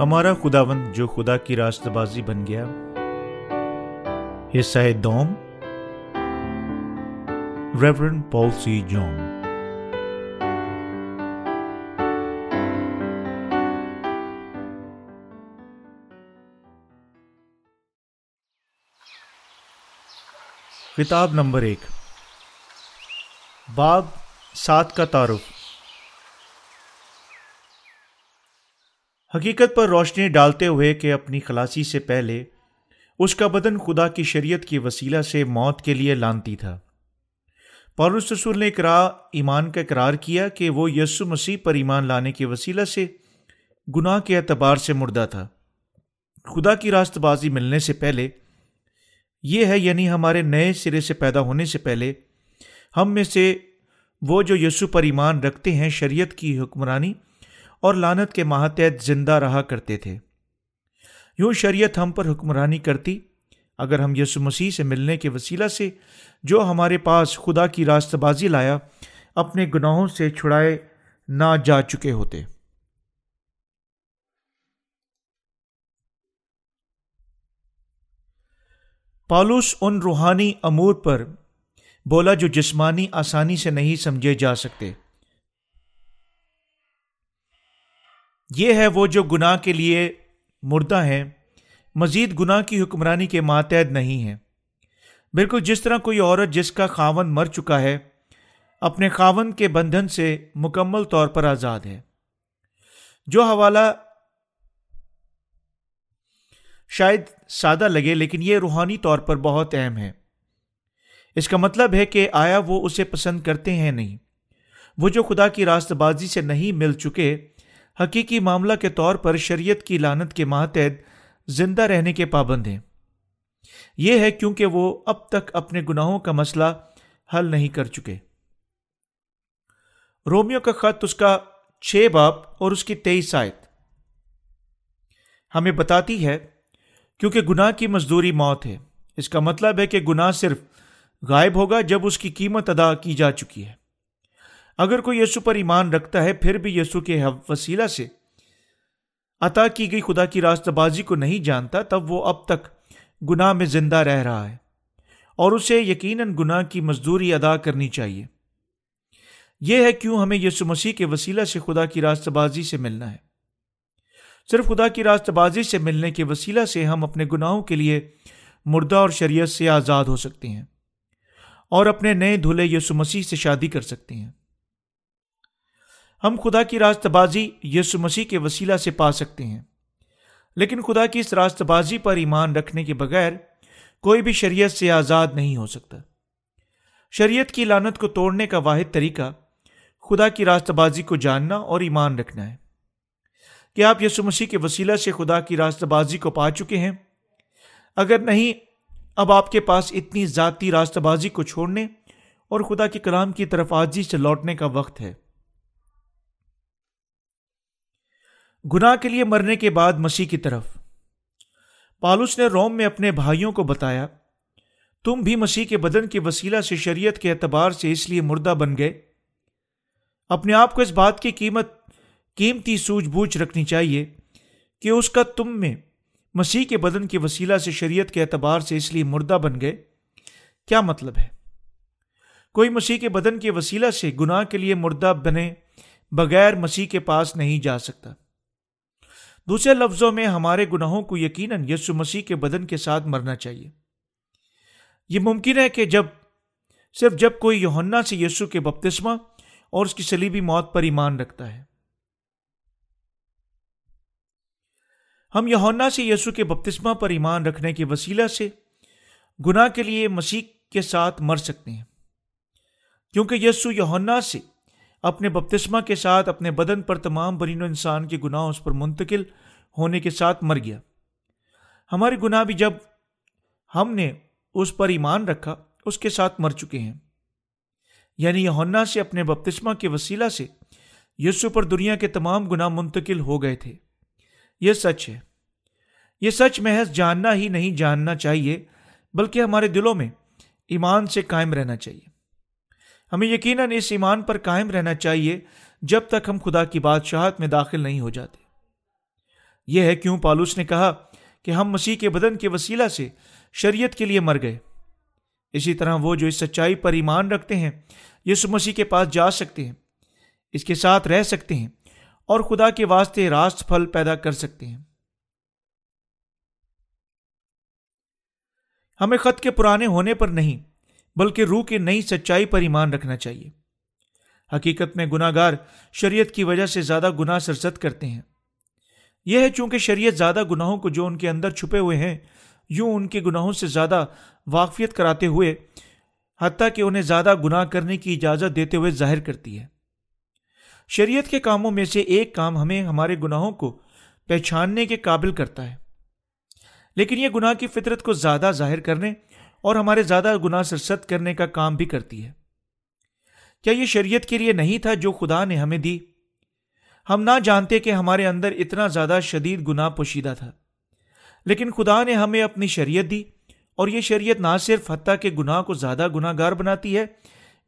ہمارا خداوند جو خدا کی راست بازی بن گیا حصہ دوم۔ ریورن پال سی جون کتاب نمبر ایک۔ باب سات کا تعارف۔ حقیقت پر روشنی ڈالتے ہوئے کہ اپنی خلاصی سے پہلے اس کا بدن خدا کی شریعت کی وسیلہ سے موت کے لیے لانتی تھا۔ پورس رسول نے اقرا، ایمان کا اقرار کیا کہ وہ یسو مسیح پر ایمان لانے کے وسیلہ سے گناہ کے اعتبار سے مردہ تھا۔ خدا کی راست بازی ملنے سے پہلے، یہ ہے یعنی ہمارے نئے سرے سے پیدا ہونے سے پہلے، ہم میں سے وہ جو یسو پر ایمان رکھتے ہیں، شریعت کی حکمرانی اور لانت کے ماتحت زندہ رہا کرتے تھے۔ یوں شریعت ہم پر حکمرانی کرتی، اگر ہم یسو مسیح سے ملنے کے وسیلہ سے جو ہمارے پاس خدا کی راست بازی لایا، اپنے گناہوں سے چھڑائے نہ جا چکے ہوتے۔ پالوس ان روحانی امور پر بولا جو جسمانی آسانی سے نہیں سمجھے جا سکتے۔ یہ ہے وہ جو گناہ کے لیے مردہ ہیں، مزید گناہ کی حکمرانی کے ماتحد نہیں ہیں۔ بالکل جس طرح کوئی عورت جس کا خاون مر چکا ہے، اپنے خاون کے بندھن سے مکمل طور پر آزاد ہے۔ جو حوالہ شاید سادہ لگے، لیکن یہ روحانی طور پر بہت اہم ہے۔ اس کا مطلب ہے کہ آیا وہ اسے پسند کرتے ہیں نہیں۔ وہ جو خدا کی راست بازی سے نہیں مل چکے حقیقی معاملہ کے طور پر شریعت کی لانت کے ماتحت زندہ رہنے کے پابند ہیں۔ یہ ہے کیونکہ وہ اب تک اپنے گناہوں کا مسئلہ حل نہیں کر چکے۔ رومیو کا خط اس کا چھ باپ اور اس کی تیئیس آیت۔ ہمیں بتاتی ہے کیونکہ گناہ کی مزدوری موت ہے۔ اس کا مطلب ہے کہ گناہ صرف غائب ہوگا جب اس کی قیمت ادا کی جا چکی ہے۔ اگر کوئی یسو پر ایمان رکھتا ہے، پھر بھی یسو کے وسیلہ سے۔ عطا کی گئی خدا کی راست بازی کو نہیں جانتا، تب وہ اب تک گناہ میں زندہ رہ رہا ہے۔ اور اسے یقیناً گناہ کی مزدوری ادا کرنی چاہیے۔ یہ ہے کیوں ہمیں یسو مسیح کے وسیلہ سے خدا کی راست بازی سے ملنا ہے۔ صرف خدا کی راست بازی سے ملنے کے وسیلہ سے ہم اپنے گناہوں کے لیے مردہ اور شریعت سے آزاد ہو سکتے ہیں اور اپنے نئے دھلے یسو مسیح سے شادی کر سکتے ہیں۔ ہم خدا کی راست بازی یسو مسیح کے وسیلہ سے پا سکتے ہیں۔ لیکن خدا کی اس راست بازی پر ایمان رکھنے کے بغیر کوئی بھی شریعت سے آزاد نہیں ہو سکتا۔ شریعت کی لانت کو توڑنے کا واحد طریقہ خدا کی راست بازی کو جاننا اور ایمان رکھنا ہے۔ کہ آپ یسو مسیح کے وسیلہ سے خدا کی راست بازی کو پا چکے ہیں؟ اگر نہیں، اب آپ کے پاس اتنی ذاتی راست بازی کو چھوڑنے اور خدا کے کلام کی طرف آجی سے لوٹنے کا وقت ہے۔ گناہ کے لیے مرنے کے بعد مسیح کی طرف۔ پالوس نے روم میں اپنے بھائیوں کو بتایا، تم بھی مسیح کے بدن کے وسیلہ سے شریعت کے اعتبار سے اس لیے مردہ بن گئے۔ اپنے آپ کو اس بات کی قیمت، قیمتی سوجھ بوجھ رکھنی چاہیے کہ اس کا تم میں مسیح کے بدن کے وسیلہ سے شریعت کے اعتبار سے اس لیے مردہ بن گئے۔ کیا مطلب ہے؟ کوئی مسیح کے بدن کے وسیلہ سے گناہ کے لیے مردہ بنے بغیر مسیح کے پاس نہیں جا سکتا۔ دوسرے لفظوں میں ہمارے گناہوں کو یقیناً یسو مسیح کے بدن کے ساتھ مرنا چاہیے۔ یہ ممکن ہے کہ جب، صرف جب کوئی یوہنا سے یسو کے بپتسمہ اور اس کی سلیبی موت پر ایمان رکھتا ہے۔ ہم یونا سے یسو کے بپتسمہ پر ایمان رکھنے کے وسیلہ سے گناہ کے لیے مسیح کے ساتھ مر سکتے ہیں۔ کیونکہ یسو یونا سے اپنے بپتسمہ کے ساتھ اپنے بدن پر تمام برین و انسان کے گناہ اس پر منتقل ہونے کے ساتھ مر گیا۔ ہمارے گناہ بھی جب ہم نے اس پر ایمان رکھا، اس کے ساتھ مر چکے ہیں۔ یعنی یونا سے اپنے بپتسمہ کے وسیلہ سے یسو پر دنیا کے تمام گناہ منتقل ہو گئے تھے۔ یہ سچ ہے۔ یہ سچ محض جاننا ہی نہیں جاننا چاہیے، بلکہ ہمارے دلوں میں ایمان سے قائم رہنا چاہیے۔ ہمیں یقیناً اس ایمان پر قائم رہنا چاہیے جب تک ہم خدا کی بادشاہت میں داخل نہیں ہو جاتے۔ یہ ہے کیوں پالوس نے کہا کہ ہم مسیح کے بدن کے وسیلہ سے شریعت کے لیے مر گئے۔ اسی طرح وہ جو اس سچائی پر ایمان رکھتے ہیں یسو مسیح کے پاس جا سکتے ہیں، اس کے ساتھ رہ سکتے ہیں اور خدا کے واسطے راست پھل پیدا کر سکتے ہیں۔ ہمیں خط کے پرانے ہونے پر نہیں بلکہ روح کی نئی سچائی پر ایمان رکھنا چاہیے۔ حقیقت میں گناہ گار شریعت کی وجہ سے زیادہ گناہ سرزد کرتے ہیں۔ یہ ہے چونکہ شریعت زیادہ گناہوں کو جو ان کے اندر چھپے ہوئے ہیں، یوں ان کے گناہوں سے زیادہ واقفیت کراتے ہوئے، حتیٰ کہ انہیں زیادہ گناہ کرنے کی اجازت دیتے ہوئے ظاہر کرتی ہے۔ شریعت کے کاموں میں سے ایک کام ہمیں ہمارے گناہوں کو پہچاننے کے قابل کرتا ہے۔ لیکن یہ گناہ کی فطرت کو زیادہ ظاہر کرنے اور ہمارے زیادہ گناہ سرست کرنے کا کام بھی کرتی ہے۔ کیا یہ شریعت کے لیے نہیں تھا جو خدا نے ہمیں دی؟ ہم نہ جانتے کہ ہمارے اندر اتنا زیادہ شدید گناہ پوشیدہ تھا۔ لیکن خدا نے ہمیں اپنی شریعت دی اور یہ شریعت نہ صرف حتیٰ کے گناہ کو زیادہ گناہ گار بناتی ہے،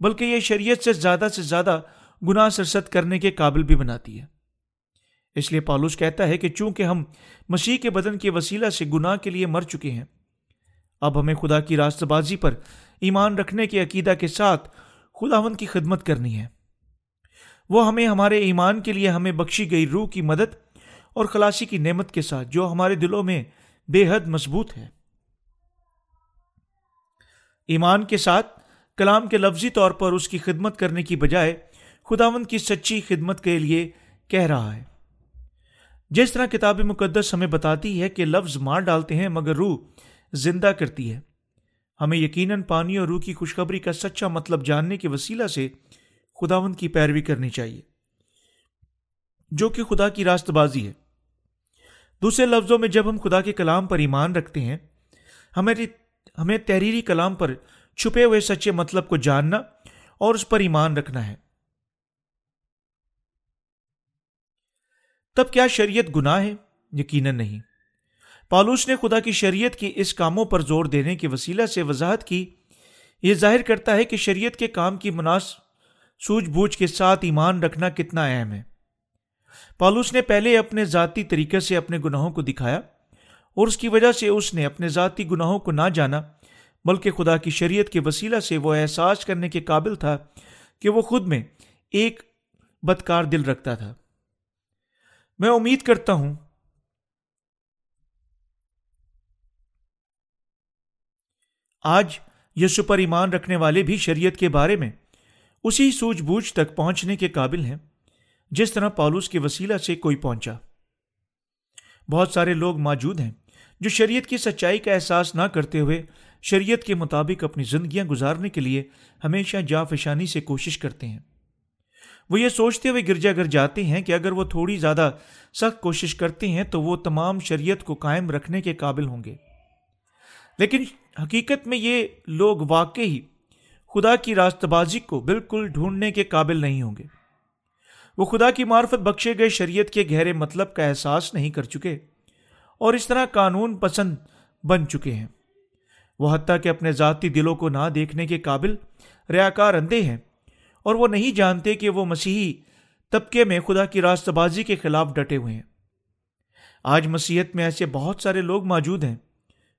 بلکہ یہ شریعت سے زیادہ سے زیادہ گناہ سرست کرنے کے قابل بھی بناتی ہے۔ اس لیے پالوس کہتا ہے کہ چونکہ ہم مسیح کے بدن کے وسیلہ سے گناہ کے لیے مر چکے ہیں اب ہمیں خدا کی راست بازی پر ایمان رکھنے کے عقیدہ کے ساتھ خداون کی خدمت کرنی ہے۔ وہ ہمیں ہمارے ایمان کے لیے ہمیں بخشی گئی روح کی مدد اور خلاصی کی نعمت کے ساتھ جو ہمارے دلوں میں بے حد مضبوط ہے۔ ایمان کے ساتھ کلام کے لفظی طور پر اس کی خدمت کرنے کی بجائے خداون کی سچی خدمت کے لیے کہہ رہا ہے۔ جس طرح کتاب مقدس ہمیں بتاتی ہے کہ لفظ مار ڈالتے ہیں مگر روح زندہ کرتی ہے۔ ہمیں یقیناً پانی اور روح کی خوشخبری کا سچا مطلب جاننے کے وسیلہ سے خداون کی پیروی کرنی چاہیے، جو کہ خدا کی راست بازی ہے۔ دوسرے لفظوں میں جب ہم خدا کے کلام پر ایمان رکھتے ہیں ہماری ہمیں تحریری کلام پر چھپے ہوئے سچے مطلب کو جاننا اور اس پر ایمان رکھنا ہے۔ تب کیا شریعت گناہ ہے؟ یقیناً نہیں۔ پالوس نے خدا کی شریعت کی اس کاموں پر زور دینے کے وسیلہ سے وضاحت کی۔ یہ ظاہر کرتا ہے کہ شریعت کے کام کی مناسب سوجھ بوجھ کے ساتھ ایمان رکھنا کتنا اہم ہے۔ پالوس نے پہلے اپنے ذاتی طریقے سے اپنے گناہوں کو دکھایا اور اس کی وجہ سے اس نے اپنے ذاتی گناہوں کو نہ جانا، بلکہ خدا کی شریعت کے وسیلہ سے وہ احساس کرنے کے قابل تھا کہ وہ خود میں ایک بدکار دل رکھتا تھا۔ میں امید کرتا ہوں آج یسو پر ایمان رکھنے والے بھی شریعت کے بارے میں اسی سوجھ بوجھ تک پہنچنے کے قابل ہیں، جس طرح پالوس کے وسیلہ سے کوئی پہنچا۔ بہت سارے لوگ موجود ہیں جو شریعت کی سچائی کا احساس نہ کرتے ہوئے شریعت کے مطابق اپنی زندگیاں گزارنے کے لیے ہمیشہ جا فشانی سے کوشش کرتے ہیں۔ وہ یہ سوچتے ہوئے گرجا گر جاتے ہیں کہ اگر وہ تھوڑی زیادہ سخت کوشش کرتے ہیں تو وہ تمام شریعت کو قائم رکھنے کے قابل ہوں گے۔ لیکن حقیقت میں یہ لوگ واقعی خدا کی راست بازی کو بالکل ڈھونڈنے کے قابل نہیں ہوں گے۔ وہ خدا کی معرفت بخشے گئے شریعت کے گہرے مطلب کا احساس نہیں کر چکے اور اس طرح قانون پسند بن چکے ہیں۔ وہ حتیٰ کہ اپنے ذاتی دلوں کو نہ دیکھنے کے قابل ریاکار اندھے ہیں اور وہ نہیں جانتے کہ وہ مسیحی طبقے میں خدا کی راست بازی کے خلاف ڈٹے ہوئے ہیں۔ آج مسیحت میں ایسے بہت سارے لوگ موجود ہیں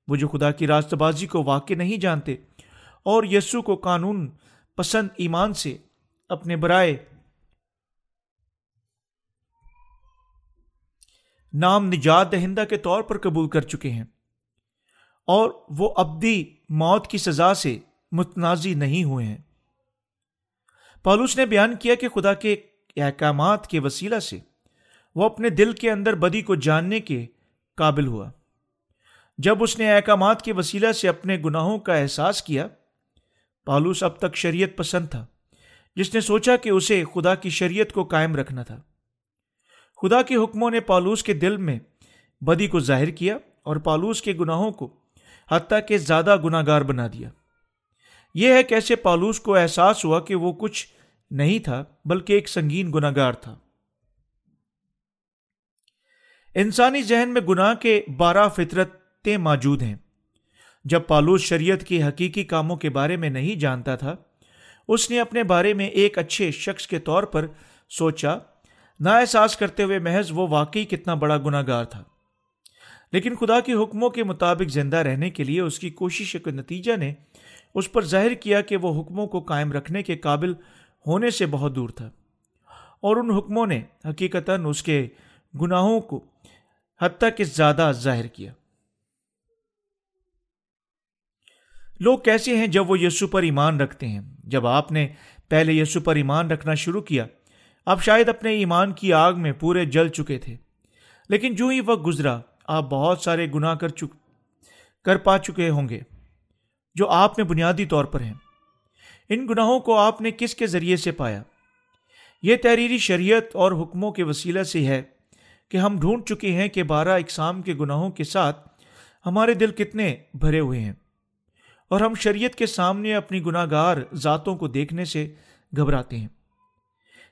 وہ جو خدا کی راست بازی کو واقع نہیں جانتے اور یسو کو قانون پسند ایمان سے اپنے برائے نام نجات دہندہ کے طور پر قبول کر چکے ہیں اور وہ ابدی موت کی سزا سے متنازع نہیں ہوئے ہیں۔ پالوس نے بیان کیا کہ خدا کے احکامات کے وسیلہ سے وہ اپنے دل کے اندر بدی کو جاننے کے قابل ہوا۔ جب اس نے احکامات کے وسیلہ سے اپنے گناہوں کا احساس کیا، پالوس اب تک شریعت پسند تھا، جس نے سوچا کہ اسے خدا کی شریعت کو قائم رکھنا تھا۔ خدا کے حکموں نے پالوس کے دل میں بدی کو ظاہر کیا اور پالوس کے گناہوں کو حتیٰ کہ زیادہ گناہ گار بنا دیا۔ یہ ہے کیسے پالوس کو احساس ہوا کہ وہ کچھ نہیں تھا، بلکہ ایک سنگین گناہ گار تھا۔ انسانی ذہن میں گناہ کے بارہ فطرت فطرتیں موجود ہیں۔ جب پالوس شریعت کی حقیقی کاموں کے بارے میں نہیں جانتا تھا، اس نے اپنے بارے میں ایک اچھے شخص کے طور پر سوچا، نا احساس کرتے ہوئے محض وہ واقعی کتنا بڑا گناہ گار تھا۔ لیکن خدا کے حکموں کے مطابق زندہ رہنے کے لیے اس کی کوشش کے نتیجہ نے اس پر ظاہر کیا کہ وہ حکموں کو قائم رکھنے کے قابل ہونے سے بہت دور تھا۔ اور ان حکموں نے حقیقتاً اس کے گناہوں کو حتیٰ کہ زیادہ ظاہر کیا۔ لوگ کیسے ہیں جب وہ یسو پر ایمان رکھتے ہیں؟ جب آپ نے پہلے یسو پر ایمان رکھنا شروع کیا آپ شاید اپنے ایمان کی آگ میں پورے جل چکے تھے۔ لیکن جو ہی وقت گزرا، آپ بہت سارے گناہ کر چک، کر پا چکے ہوں گے، جو آپ میں بنیادی طور پر ہیں۔ ان گناہوں کو آپ نے کس کے ذریعے سے پایا؟ یہ تحریری شریعت اور حکموں کے وسیلہ سے ہے کہ ہم ڈھونڈ چکے ہیں کہ بارہ اقسام کے گناہوں کے ساتھ ہمارے دل کتنے بھرے ہوئے ہیں۔ اور ہم شریعت کے سامنے اپنی گناہ گار ذاتوں کو دیکھنے سے گھبراتے ہیں۔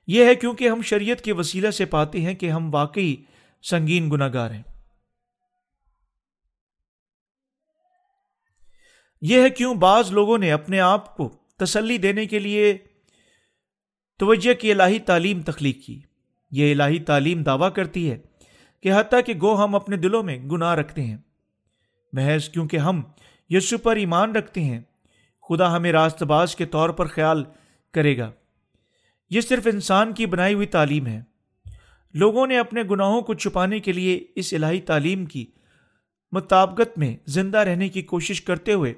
یہ ہے کیونکہ ہم شریعت کے وسیلہ سے پاتے ہیں کہ ہم واقعی سنگین گناہ گار ہیں۔ یہ ہے کیوں بعض لوگوں نے اپنے آپ کو تسلی دینے کے لیے توجہ کی الہی تعلیم تخلیق کی۔ یہ الہی تعلیم دعویٰ کرتی ہے کہ حتیٰ کہ گو ہم اپنے دلوں میں گناہ رکھتے ہیں۔ محض کیونکہ ہم یسو پر ایمان رکھتے ہیں۔ خدا ہمیں راست باز کے طور پر خیال کرے گا۔ یہ صرف انسان کی بنائی ہوئی تعلیم ہے۔ لوگوں نے اپنے گناہوں کو چھپانے کے لیے اس الہی تعلیم کی مطابقت میں زندہ رہنے کی کوشش کرتے ہوئے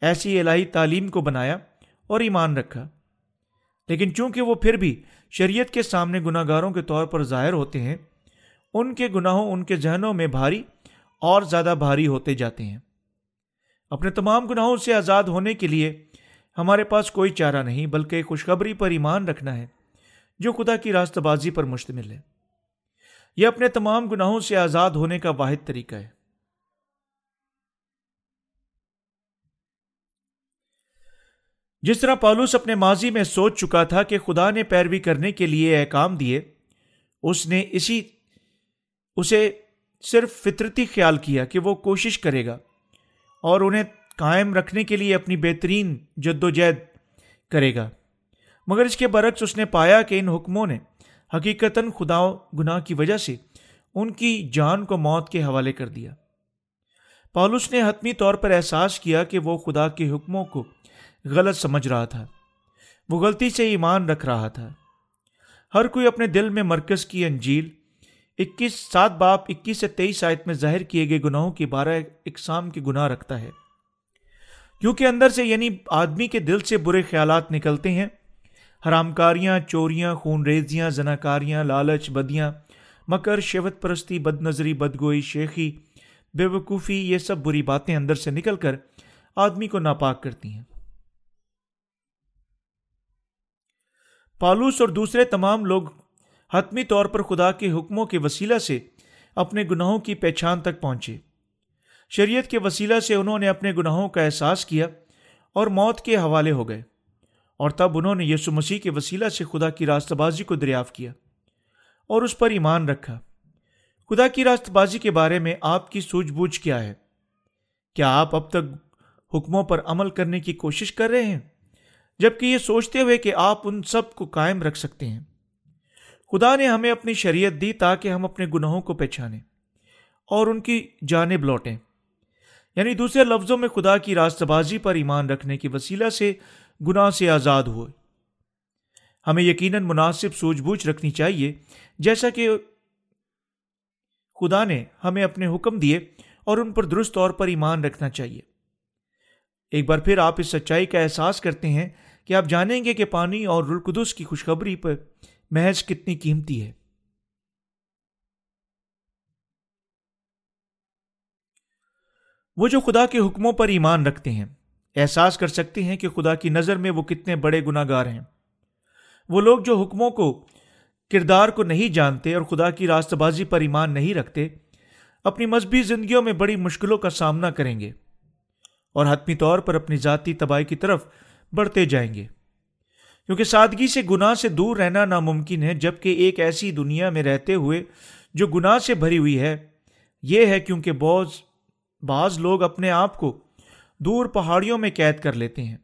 ایسی الہی تعلیم کو بنایا اور ایمان رکھا۔ لیکن چونکہ وہ پھر بھی شریعت کے سامنے گناہ گاروں کے طور پر ظاہر ہوتے ہیں، ان کے گناہوں ان کے ذہنوں میں بھاری اور زیادہ بھاری ہوتے جاتے ہیں۔ اپنے تمام گناہوں سے آزاد ہونے کے لیے ہمارے پاس کوئی چارہ نہیں، بلکہ خوشخبری پر ایمان رکھنا ہے، جو خدا کی راست بازی پر مشتمل ہے۔ یہ اپنے تمام گناہوں سے آزاد ہونے کا واحد طریقہ ہے۔ جس طرح پالوس اپنے ماضی میں سوچ چکا تھا کہ خدا نے پیروی کرنے کے لیے احکام دیے، اس نے اسی، اسے صرف فطرتی خیال کیا کہ وہ کوشش کرے گا۔ اور انہیں قائم رکھنے کے لیے اپنی بہترین جد و جہد کرے گا۔ مگر اس کے برعکس اس نے پایا کہ ان حکموں نے حقیقتاً خدا گناہ کی وجہ سے ان کی جان کو موت کے حوالے کر دیا۔ پالوس نے حتمی طور پر احساس کیا کہ وہ خدا کے حکموں کو غلط سمجھ رہا تھا۔ وہ غلطی سے ایمان رکھ رہا تھا۔ ہر کوئی اپنے دل میں مرکز کی انجیل اکیس سات باپ اکیس سے تیئیس آیت میں ظاہر کیے گئے گناہوں کی بارہ اقسام کے گناہ رکھتا ہے۔ کیونکہ اندر سے یعنی آدمی کے دل سے برے خیالات نکلتے ہیں حرام کاریاں چوریاں، خون ریزیاں، زناکاریاں، لالچ، بدیاں، مکر شیوت پرستی بد نظری بدگوئی، شیخی بے وقوفی یہ سب بری باتیں اندر سے نکل کر آدمی کو ناپاک کرتی ہیں۔ پالوس اور دوسرے تمام لوگ حتمی طور پر خدا کے حکموں کے وسیلہ سے اپنے گناہوں کی پہچان تک پہنچے۔ شریعت کے وسیلہ سے انہوں نے اپنے گناہوں کا احساس کیا اور موت کے حوالے ہو گئے۔ اور تب انہوں نے یسو مسیح کے وسیلہ سے خدا کی راست بازی کو دریافت کیا اور اس پر ایمان رکھا۔ خدا کی راست بازی کے بارے میں آپ کی سوجھ بوجھ کیا ہے؟ کیا آپ اب تک حکموں پر عمل کرنے کی کوشش کر رہے ہیں؟ جبکہ یہ سوچتے ہوئے کہ آپ ان سب کو قائم رکھ سکتے ہیں۔ خدا نے ہمیں اپنی شریعت دی تاکہ ہم اپنے گناہوں کو پہچانیں اور ان کی جانب لوٹیں۔ یعنی دوسرے لفظوں میں خدا کی راست بازی پر ایمان رکھنے کی وسیلہ سے گناہ سے آزاد ہوئے۔ ہمیں یقیناً مناسب سوجھ بوجھ رکھنی چاہیے، جیسا کہ خدا نے ہمیں اپنے حکم دیے اور ان پر درست طور پر ایمان رکھنا چاہیے۔ ایک بار پھر آپ اس سچائی کا احساس کرتے ہیں کہ آپ جانیں گے کہ پانی اور رلقدس کی خوشخبری پر محض کتنی قیمتی ہے؟ وہ جو خدا کے حکموں پر ایمان رکھتے ہیں، احساس کر سکتے ہیں کہ خدا کی نظر میں وہ کتنے بڑے گناہ گار ہیں۔ وہ لوگ جو حکموں کو، کردار کو نہیں جانتے اور خدا کی راست بازی پر ایمان نہیں رکھتے، اپنی مذہبی زندگیوں میں بڑی مشکلوں کا سامنا کریں گے اور حتمی طور پر اپنی ذاتی تباہی کی طرف بڑھتے جائیں گے۔ کیونکہ سادگی سے گناہ سے دور رہنا ناممکن ہے، جبکہ ایک ایسی دنیا میں رہتے ہوئے جو گناہ سے بھری ہوئی ہے، یہ ہے کیونکہ بعض بعض لوگ اپنے آپ کو دور پہاڑیوں میں قید کر لیتے ہیں۔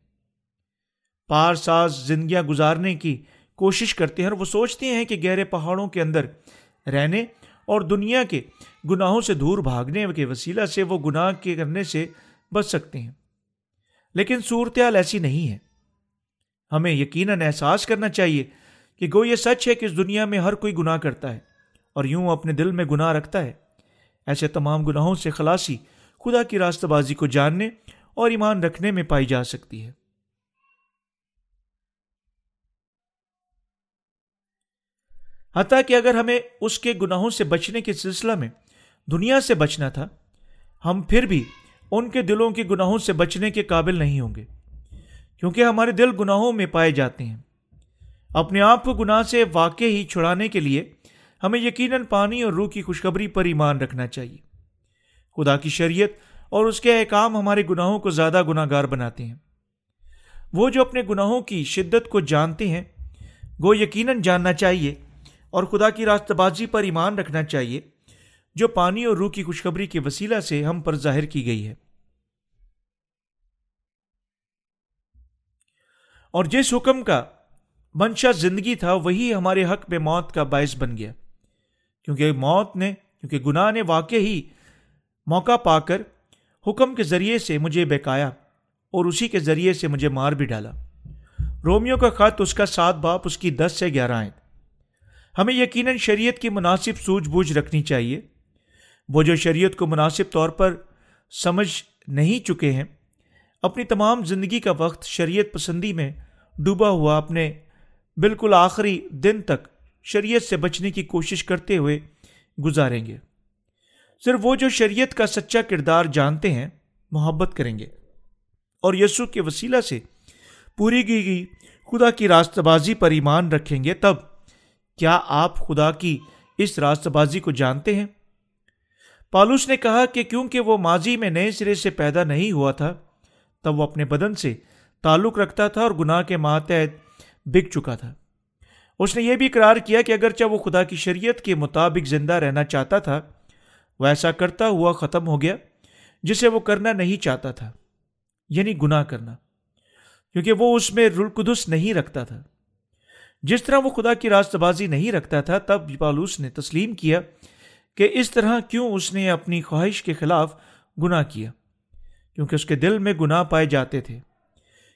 پار ساز زندگیاں گزارنے کی کوشش کرتے ہیں اور وہ سوچتے ہیں کہ گہرے پہاڑوں کے اندر رہنے اور دنیا کے گناہوں سے دور بھاگنے کے وسیلہ سے وہ گناہ کے کرنے سے بچ سکتے ہیں۔ لیکن صورتحال ایسی نہیں ہے۔ ہمیں یقیناً احساس کرنا چاہیے کہ گو یہ سچ ہے کہ اس دنیا میں ہر کوئی گناہ کرتا ہے اور یوں اپنے دل میں گناہ رکھتا ہے۔ ایسے تمام گناہوں سے خلاصی خدا کی راستہ بازی کو جاننے اور ایمان رکھنے میں پائی جا سکتی ہے۔ حتیٰ کہ اگر ہمیں اس کے گناہوں سے بچنے کے سلسلہ میں دنیا سے بچنا تھا، ہم پھر بھی ان کے دلوں کے گناہوں سے بچنے کے قابل نہیں ہوں گے۔ کیونکہ ہمارے دل گناہوں میں پائے جاتے ہیں۔ اپنے آپ کو گناہ سے واقع ہی چھڑانے کے لیے ہمیں یقیناً پانی اور روح کی خوشخبری پر ایمان رکھنا چاہیے۔ خدا کی شریعت اور اس کے احکام ہمارے گناہوں کو زیادہ گناہ گار بناتے ہیں۔ وہ جو اپنے گناہوں کی شدت کو جانتے ہیں، وہ یقیناً جاننا چاہیے اور خدا کی راست بازی پر ایمان رکھنا چاہیے، جو پانی اور روح کی خوشخبری کے وسیلہ سے ہم پر ظاہر کی گئی ہے۔ اور جس حکم کا منشا زندگی تھا، وہی ہمارے حق میں موت کا باعث بن گیا۔ کیونکہ موت نے، کیونکہ گناہ نے واقع ہی موقع پا کر حکم کے ذریعے سے مجھے بہکایا اور اسی کے ذریعے سے مجھے مار بھی ڈالا۔ رومیو کا خط، اس کا سات باپ، اس کی دس سے گیارہ آئے ہمیں یقیناً شریعت کی مناسب سوجھ بوجھ رکھنی چاہیے۔ وہ جو شریعت کو مناسب طور پر سمجھ نہیں چکے ہیں اپنی تمام زندگی کا وقت شریعت پسندی میں ڈوبا ہوا اپنے بالکل آخری دن تک شریعت سے بچنے کی کوشش کرتے ہوئے گزاریں گے۔ صرف وہ جو شریعت کا سچا کردار جانتے ہیں، محبت کریں گے۔ اور یسو کے وسیلہ سے پوری کی گئی خدا کی راست بازی پر ایمان رکھیں گے، تب کیا آپ خدا کی اس راست بازی کو جانتے ہیں؟ پالوس نے کہا کہ کیونکہ وہ ماضی میں نئے سرے سے پیدا نہیں ہوا تھا تب وہ اپنے بدن سے تعلق رکھتا تھا اور گناہ کے ماتحت بک چکا تھا۔ اس نے یہ بھی اقرار کیا کہ اگرچہ وہ خدا کی شریعت کے مطابق زندہ رہنا چاہتا تھا، وہ ایسا کرتا ہوا ختم ہو گیا جسے وہ کرنا نہیں چاہتا تھا یعنی گناہ کرنا، کیونکہ وہ اس میں رلقدس نہیں رکھتا تھا۔ جس طرح وہ خدا کی راست بازی نہیں رکھتا تھا، تب پالوس نے تسلیم کیا کہ اس طرح کیوں اس نے اپنی خواہش کے خلاف گناہ کیا۔ کیونکہ اس کے دل میں گناہ پائے جاتے تھے۔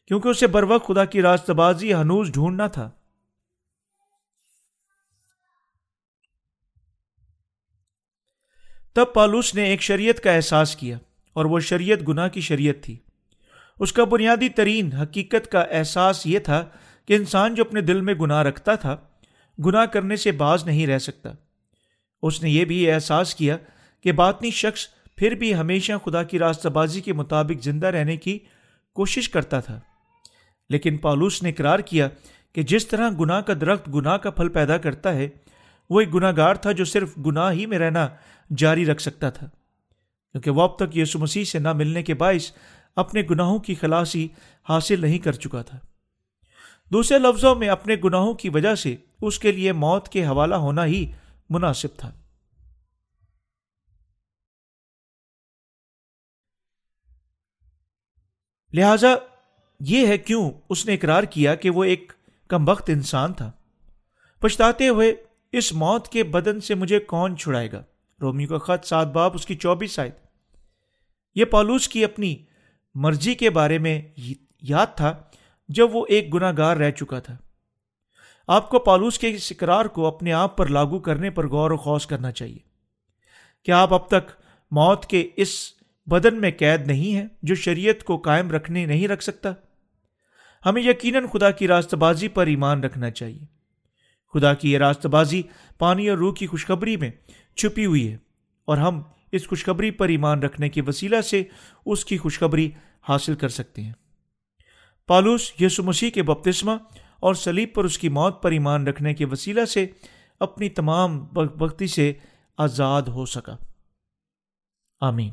کیونکہ اسے بر وقت خدا کی راست بازی ہنوز ڈھونڈنا تھا۔ تب پالوس نے ایک شریعت کا احساس کیا اور وہ شریعت گناہ کی شریعت تھی۔ اس کا بنیادی ترین حقیقت کا احساس یہ تھا کہ انسان جو اپنے دل میں گناہ رکھتا تھا، گناہ کرنے سے باز نہیں رہ سکتا۔ اس نے یہ بھی احساس کیا کہ باطنی شخص پھر بھی ہمیشہ خدا کی راستہ بازی کے مطابق زندہ رہنے کی کوشش کرتا تھا۔ لیکن پالوس نے اقرار کیا کہ جس طرح گناہ کا درخت گناہ کا پھل پیدا کرتا ہے، وہ ایک گناہ گار تھا جو صرف گناہ ہی میں رہنا جاری رکھ سکتا تھا۔ کیونکہ وہ اب تک یسو مسیح سے نہ ملنے کے باعث اپنے گناہوں کی خلاصی حاصل نہیں کر چکا تھا۔ دوسرے لفظوں میں اپنے گناہوں کی وجہ سے اس کے لیے موت کے حوالہ ہونا ہی مناسب تھا۔ لہذا یہ ہے کیوں اس نے اقرار کیا کہ وہ ایک کم وقت انسان تھا؟ پچھتاتے ہوئے اس موت کے بدن سے مجھے کون چھڑائے گا؟ رومی کا خط سات باپ، اس کی چوبیس آئے یہ پالوس کی اپنی مرضی کے بارے میں یاد تھا جب وہ ایک گناہ گار رہ چکا تھا۔ آپ کو پالوس کے اس اقرار کو اپنے آپ پر لاگو کرنے پر غور و خوص کرنا چاہیے۔ کیا آپ اب تک موت کے اس بدن میں قید نہیں ہے جو شریعت کو قائم رکھنے نہیں رکھ سکتا۔ ہمیں یقیناً خدا کی راست بازی پر ایمان رکھنا چاہیے۔ خدا کی یہ راست بازی پانی اور روح کی خوشخبری میں چھپی ہوئی ہے اور ہم اس خوشخبری پر ایمان رکھنے کے وسیلہ سے اس کی خوشخبری حاصل کر سکتے ہیں۔ پالوس یسو مسیح کے بپتسمہ اور سلیب پر اس کی موت پر ایمان رکھنے کے وسیلہ سے اپنی تمام بختی سے آزاد ہو سکا۔ آمین۔